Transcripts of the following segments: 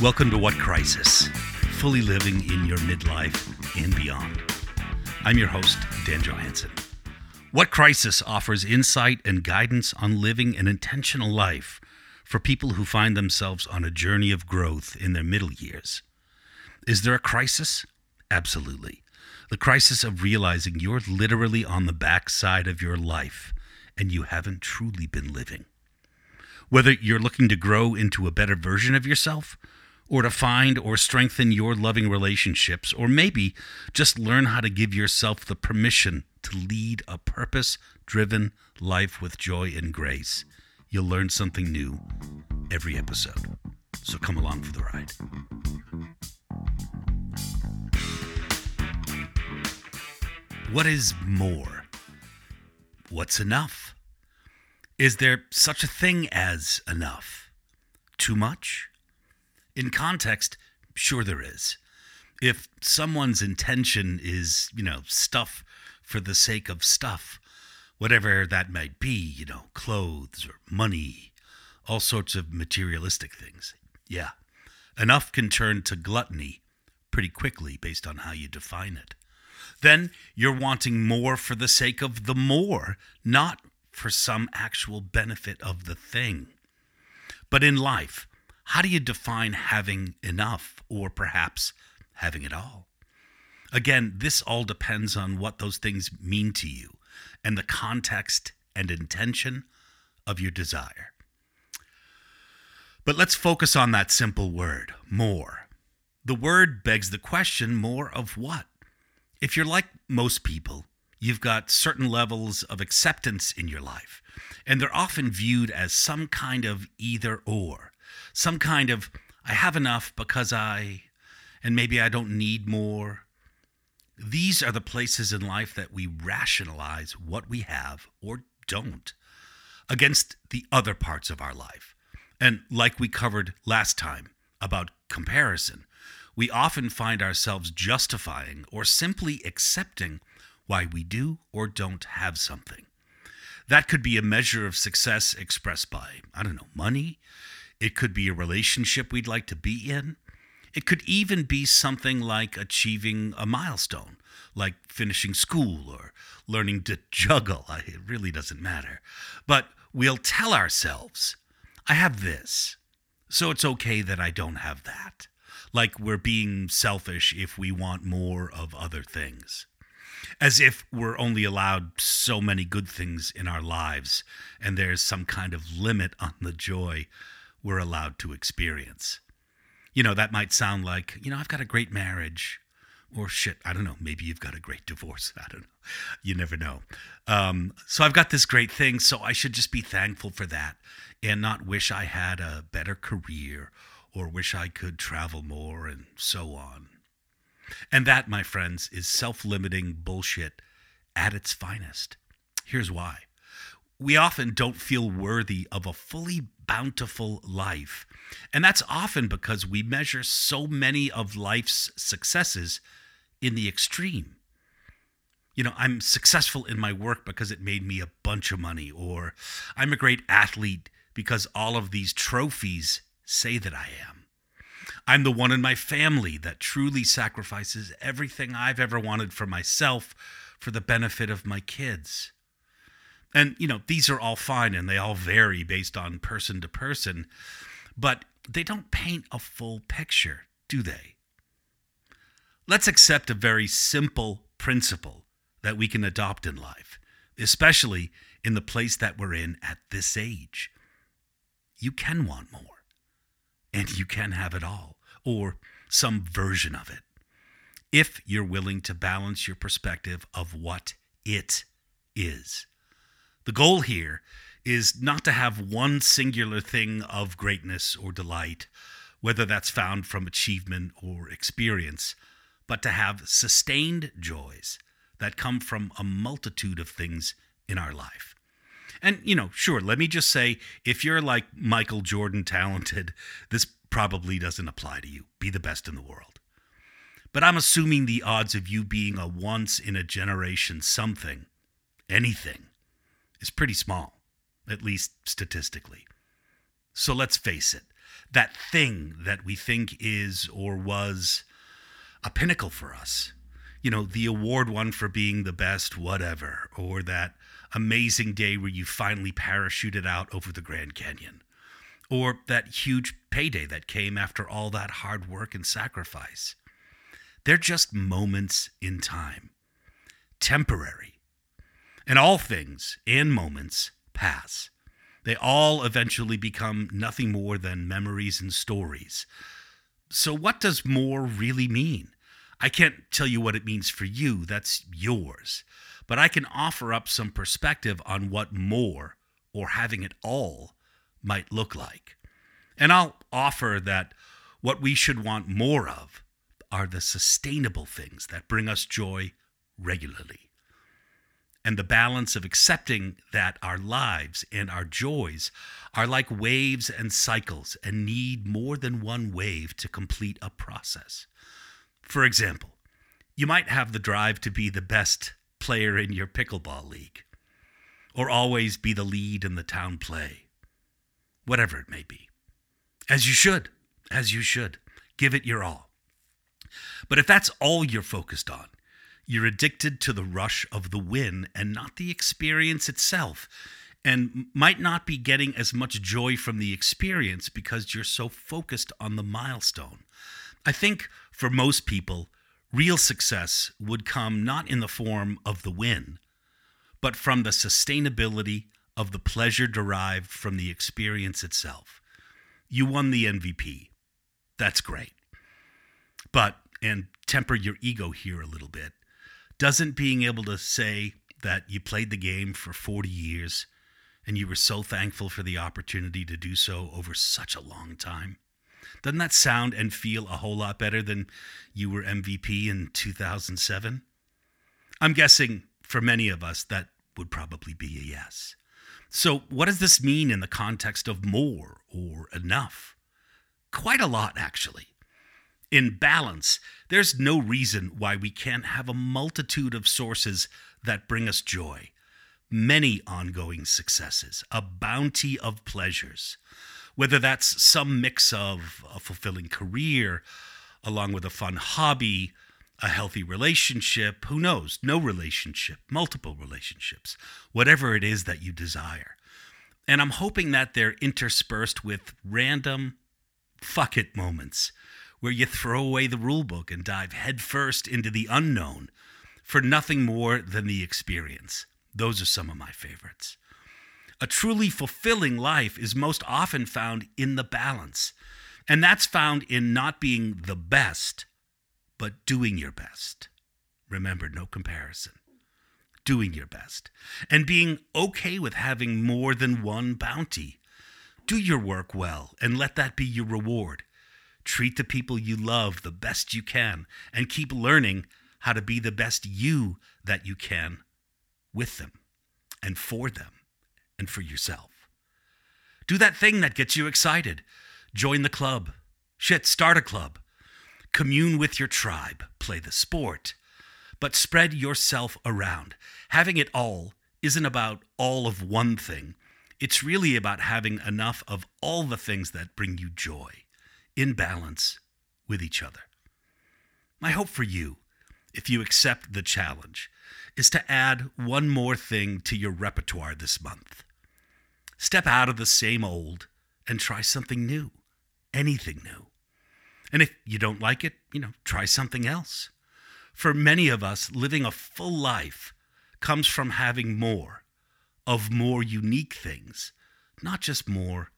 Welcome to What Crisis? Fully living in your midlife and beyond. I'm your host, Dan Johansson. What Crisis offers insight and guidance on living an intentional life for people who find themselves on a journey of growth in their middle years. Is there a crisis? Absolutely. The crisis of realizing you're literally on the backside of your life and you haven't truly been living. Whether you're looking to grow into a better version of yourself, or to find or strengthen your loving relationships, or maybe just learn how to give yourself the permission to lead a purpose driven life with joy and grace. You'll learn something new every episode. So come along for the ride. What is more? What's enough? Is there such a thing as enough? Too much? In context, sure there is. If someone's intention is, you know, stuff for the sake of stuff, whatever that might be, you know, clothes or money, all sorts of materialistic things, yeah, enough can turn to gluttony pretty quickly based on how you define it then you're wanting more for the sake of the more, not for some actual benefit of the thing. But in life, how do you define having enough or perhaps having it all? Again, this all depends on what those things mean to you and the context and intention of your desire. But let's focus on that simple word, more. The word begs the question more of what? if you're like most people, you've got certain levels of acceptance in your life, and they're often viewed as some kind of either or, some kind of I have enough because I, and maybe I don't need more. These are the places in life that we rationalize what we have or don't against the other parts of our life. And like we covered last time about comparison, we often find ourselves justifying or simply accepting why we do or don't have something. That could be a measure of success expressed by, I don't know, money. It could be a relationship we'd like to be in. It could even be something like achieving a milestone, like finishing school or learning to juggle. It really doesn't matter. But we'll tell ourselves, I have this, so it's okay that I don't have that like we're being selfish if we want more of other things. As if we're only allowed so many good things in our lives and there's some kind of limit on the joy we're allowed to experience. You know, that might sound like, you know, I've got a great marriage. Or shit, I don't know. Maybe you've got a great divorce. I don't know. You never know. Um, so I've got this great thing. So I should just be thankful for that and not wish I had a better career or wish I could travel more, and so on. And that, my friends, is self limiting bullshit at its finest. Here's why we often don't feel worthy of a fully bountiful life. And that's often because we measure so many of life's successes in the extreme. You know, I'm successful in my work because it made me a bunch of money, or I'm a great athlete because all of these trophies say that I am. I'm the one in my family that truly sacrifices everything I've ever wanted for myself for the benefit of my kids. And, you know, these are all fine and they all vary based on person to person, but they don't paint a full picture, do they? Let's accept a very simple principle that we can adopt in life, especially in the place that we're in at this age. You can want more and you can have it all, or some version of it, if you're willing to balance your perspective of what it is. The goal here is not to have one singular thing of greatness or delight, whether that's found from achievement or experience, but to have sustained joys that come from a multitude of things in our life. And, you know, sure, let me just say if you're like Michael Jordan talented, this probably doesn't apply to you. Be the best in the world. But I'm assuming the odds of you being a once in a generation something, anything, is pretty small, at least statistically. So let's face it that thing that we think is or was a pinnacle for us. You know, the award won for being the best, whatever, or that amazing day where you finally parachuted out over the Grand Canyon, or that huge payday that came after all that hard work and sacrifice. They're just moments in time, temporary. And all things and moments pass. They all eventually become nothing more than memories and stories. So, what does more really mean? I can't tell you what it means for you, that's yours. But I can offer up some perspective on what more, or having it all, might look like. And I'll offer that what we should want more of are the sustainable things that bring us joy regularly and the balance of accepting that our lives and our joys are like waves and cycles and need more than one wave to complete a process. For example, you might have the drive to be the best player in your pickleball league, or always be the lead in the town play, whatever it may be. As you should, as you should. Give it your all. But if that's all you're focused on, you're addicted to the rush of the win and not the experience itself, and might not be getting as much joy from the experience because you're so focused on the milestone. I think for most people, real success would come not in the form of the win, but from the sustainability of the pleasure derived from the experience itself. You won the MVP. That's great. But, and temper your ego here a little bit, doesn't being able to say that you played the game for 40 years and you were so thankful for the opportunity to do so over such a long time, doesn't that sound and feel a whole lot better than you were MVP in 2007? I'm guessing for many of us that would probably be a yes. So, what does this mean in the context of more or enough? Quite a lot, actually in balance, there's no reason why we can't have a multitude of sources that bring us joy, many ongoing successes, a bounty of pleasures. Whether that's some mix of a fulfilling career, along with a fun hobby, a healthy relationship, who knows, no relationship, multiple relationships, whatever it is that you desire. And I'm hoping that they're interspersed with random fuck it moments where you throw away the rule book and dive headfirst into the unknown for nothing more than the experience. Those are some of my favorites. A truly fulfilling life is most often found in the balance, and that's found in not being the best, but doing your best. Remember, no comparison. Doing your best and being okay with having more than one bounty. Do your work well and let that be your reward. Treat the people you love the best you can and keep learning how to be the best you that you can with them and for them and for yourself. Do that thing that gets you excited. Join the club. Shit, start a club. Commune with your tribe. Play the sport. But spread yourself around. Having it all isn't about all of one thing. It's really about having enough of all the things that bring you joy in balance with each other. My hope for you, if you accept the challenge, is to add one more thing to your repertoire this month. Step out of the same old and try something new, anything new. And if you don't like it, you know, try something else. For many of us, living a full life comes from having more of more unique things, not just more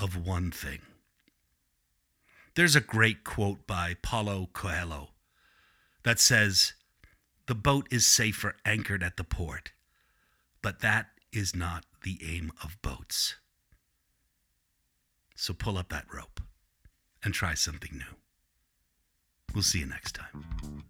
of one thing. There's a great quote by Paulo Coelho that says, The boat is safer anchored at the port, but that is not the aim of boats. So pull up that rope and try something new. We'll see you next time.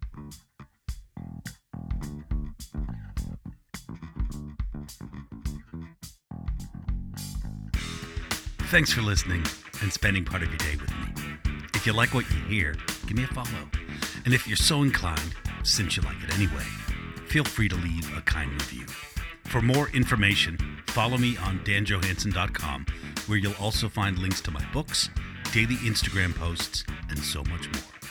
Thanks for listening and spending part of your day with me. If you like what you hear, give me a follow. And if you're so inclined, since you like it anyway, feel free to leave a kind review. For more information, follow me on danjohansson.com, where you'll also find links to my books, daily Instagram posts, and so much more.